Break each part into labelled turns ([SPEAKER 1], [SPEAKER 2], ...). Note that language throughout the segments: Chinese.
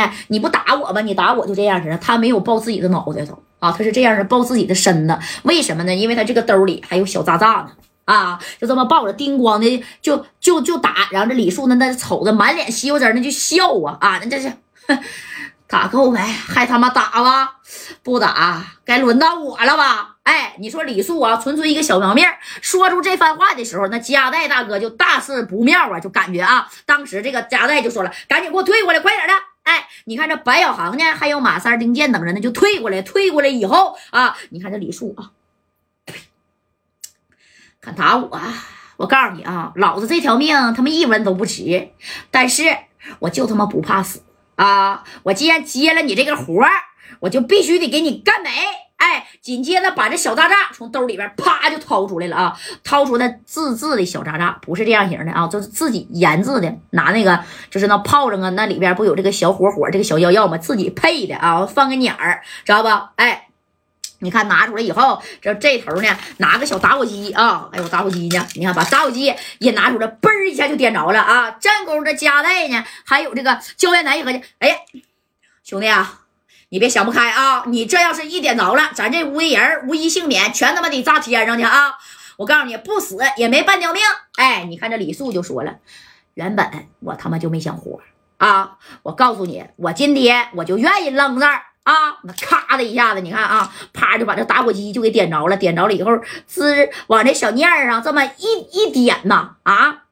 [SPEAKER 1] 哎，你不打我吧？你打我就这样式的。他没有抱自己的脑袋头啊，他是这样的抱自己的身子。为什么呢？因为他这个兜里还有小渣渣呢。啊，就这么抱着，叮咣的就就就打。然后这李树呢，那瞅着满脸西瓜汁，那就笑啊啊，那这是打够没？还他妈打吧？不打，该轮到我了吧？哎，你说李树啊，纯粹一个小苗面，说出这番话的时候，那夹带大哥就大事不妙啊，就感觉啊，当时这个夹带就说了，赶紧给我退过来，快点的！哎，你看这白小航呢，还有马三、丁健等人呢，就退过来，退过来以后啊，你看这李树啊。敢打我！我告诉你啊，老子这条命他妈一文都不值，但是我就他妈不怕死啊！我既然接了你这个活儿，我就必须得给你干没！紧接着把这小渣渣从兜里边啪就掏出来了啊，掏出那自制的小渣渣，不是这样型的啊，就是自己研制的，拿那个就是那炮仗啊，那里边不有这个小火火这个小药药吗？自己配的啊，放个鸟儿，知道不？哎。你看拿出来以后，这这头呢拿个小打火机啊，还有打火机呢。你看把打火机也拿出来，嘣一下就点着了啊！战功这夹带呢，还有这个胶原男一合计，哎呀，兄弟啊，你别想不开啊！你这要是一点着了，咱这屋的人无一幸免，全他妈得炸天上去啊！我告诉你，不死也没半条命。哎，你看这李素就说了，原本我他妈就没想活啊！我告诉你，我今天我就愿意扔这儿。啊，那咔的一下子，你看啊，啪就把这打火机就给点着了。点着了以后，滋往这小念上这么一一点呐，啊，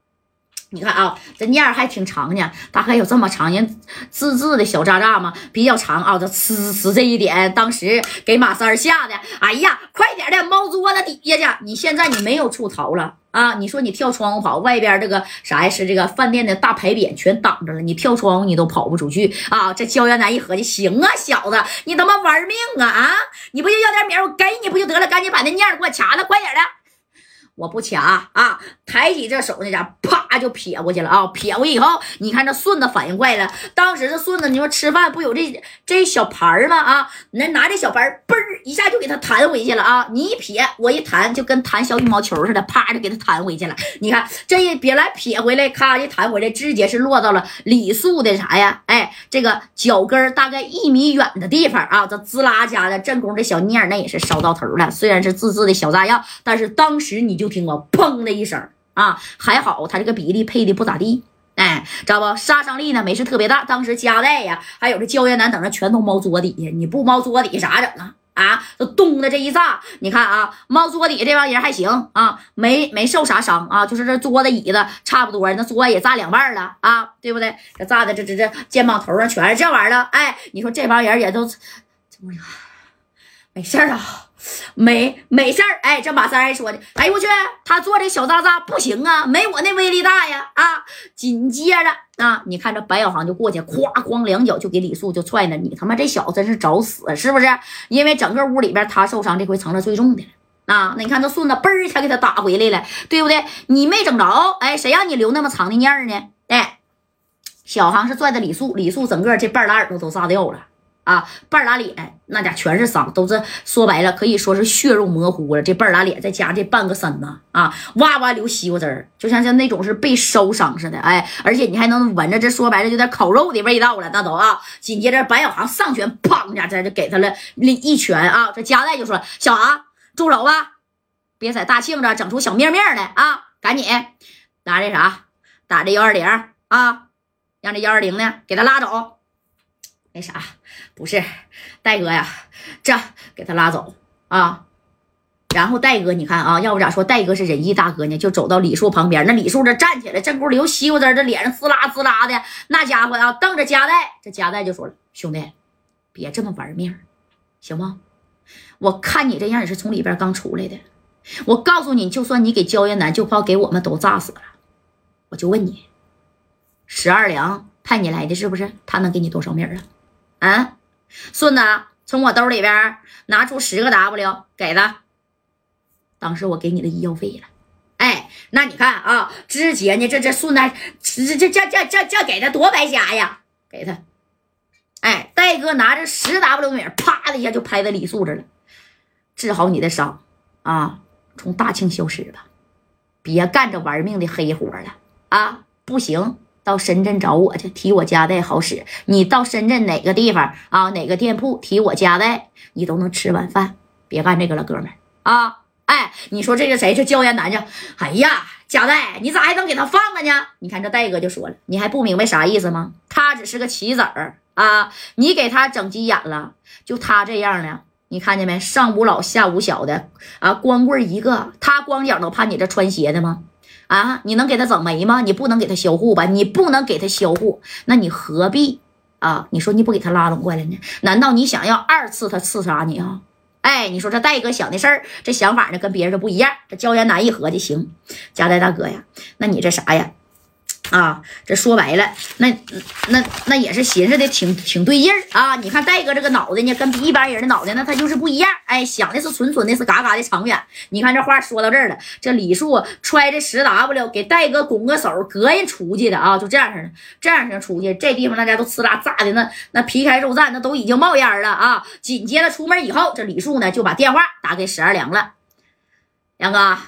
[SPEAKER 1] 你看啊，这念儿还挺长呢，大概有这么长，人自制的小渣渣嘛，比较长啊。这呲呲这一点，当时给马三吓的，哎呀，快点的，猫桌子底下去！你现在你没有处逃了。啊！你说你跳窗户跑，外边这个啥呀？是这个饭店的大牌匾全挡着了，你跳窗户你都跑不出去啊！这焦元南一合计，行啊，小子，你他妈玩命啊啊！你不就要点米，我给你不就得了？赶紧把那念儿给我掐了，快点的！我不掐啊！抬起这手，那家啪就撇过去了啊！撇过去以后，你看这顺子反应快了。当时这顺子，你说吃饭不有这这小盘吗？啊，那拿这小盘，嘣一下就给他弹回去了啊！你一撇，我一弹，就跟弹小羽毛球似的，啪就给他弹回去了。你看这一别来撇回来，咔一弹回来，直接是落到了李素的啥呀？哎，这个脚跟大概一米远的地方啊！这滋啦家的正宫这小念儿，那也是烧到头了。虽然是自制的小炸药，但是当时你就。听我砰的一声啊，还好他这个比例配的不咋地，哎，知道不？杀伤力呢没是特别大。当时加代呀，还有这胶原男等着全都猫桌底下，你不猫桌底下咋整啊？啊，这咚的这一炸，你看啊，猫桌底下这帮人还行啊，没没受啥伤啊，就是这桌子椅子差不多，那桌子也炸两半了啊，对不对？这炸的这这这肩膀头上全是这玩意儿了，哎，你说这帮人也都怎么样？没事啊。没没事儿，哎，这马三还说的，哎呦我去，他做这小渣渣不行啊，没我那威力大呀啊！紧接着啊，你看这白小航就过去，咵咣两脚就给李素就踹那，你他妈这小子真是找死是不是？因为整个屋里边他受伤，这回成了最重的了啊！那你看这顺子嘣一下给他打回来了，对不对？你没整着，哎，谁让你留那么长的念呢？哎，小航是拽的李素，李素整个这半拉耳朵都炸掉了。啊，半拉脸那家全是伤，都是说白了可以说是血肉模糊了。这半拉脸再加这半个身子啊，哇哇流西瓜汁儿，就像像那种是被烧伤似的。哎，而且你还能闻着，这说白了有点烤肉的味道了，那都啊。紧接着白小航上拳，砰一下，这就给他了一一拳啊。这夹带就说：“小航，住手吧，别在大庆这整出小面面来啊！赶紧拿这啥，打这幺二零啊，让这幺二零呢给他拉走。”那啥，不是戴哥呀，这给他拉走啊。然后戴哥，你看啊，要不咋说戴哥是仁义大哥呢？就走到李树旁边，那李树这站起来，这股流西瓜汁，这脸上滋啦滋啦的，那家伙啊，瞪着夹带，这夹带就说了：“兄弟，别这么玩命，行吗？我看你这样也是从里边刚出来的。我告诉你，就算你给焦艳南，就怕给我们都炸死了。我就问你，十二良派你来的是不是？他能给你多少命啊？”啊，顺子，从我兜里边拿出十个 W 给他。当时我给你的医药费了。哎，那你看啊，之前呢，这这顺子，这这这这这这给他多白瞎呀！给他，哎，戴哥拿着十 W 米，啪的一下就拍在李素这了，治好你的伤啊，从大庆消失吧，别干这玩命的黑活了啊！不行。到深圳找我去，提我家代好使。你到深圳哪个地方啊？哪个店铺提我家代，你都能吃晚饭。别干这个了，哥们啊！哎，你说这个谁？这焦岩男去？哎呀，家代，你咋还能给他放了呢？你看这戴哥就说了，你还不明白啥意思吗？他只是个棋子儿啊，你给他整急眼了，就他这样呢。你看见没？上无老下无小的啊，光棍一个，他光脚都怕你这穿鞋的吗？啊，你能给他整没吗？你不能给他销户吧？你不能给他销户，那你何必啊？你说你不给他拉拢过来呢？难道你想要二次他刺杀你啊？哎，你说这戴哥想的事儿，这想法呢跟别人都不一样。这焦岩南一合计，行，加代大哥呀，那你这啥呀？啊，这说白了，那那那也是寻思的挺挺对劲儿啊！你看戴哥这个脑袋呢，跟一般人的脑袋，那他就是不一样。哎，想的是纯纯的，是嘎嘎的长远。你看这话说到这儿了，这李树揣着十 W 给戴哥拱个手，膈应出去的啊！就这样式的，这样式出去，这地方大家都呲啦炸的那那皮开肉绽，那都已经冒烟了啊！紧接着出门以后，这李树呢就把电话打给十二良了，梁哥，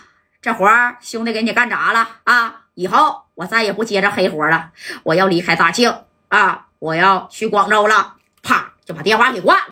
[SPEAKER 1] 这活兄弟给你干砸了啊！以后。我再也不接着黑活了，我要离开大庆啊！我要去广州了，啪就把电话给挂了。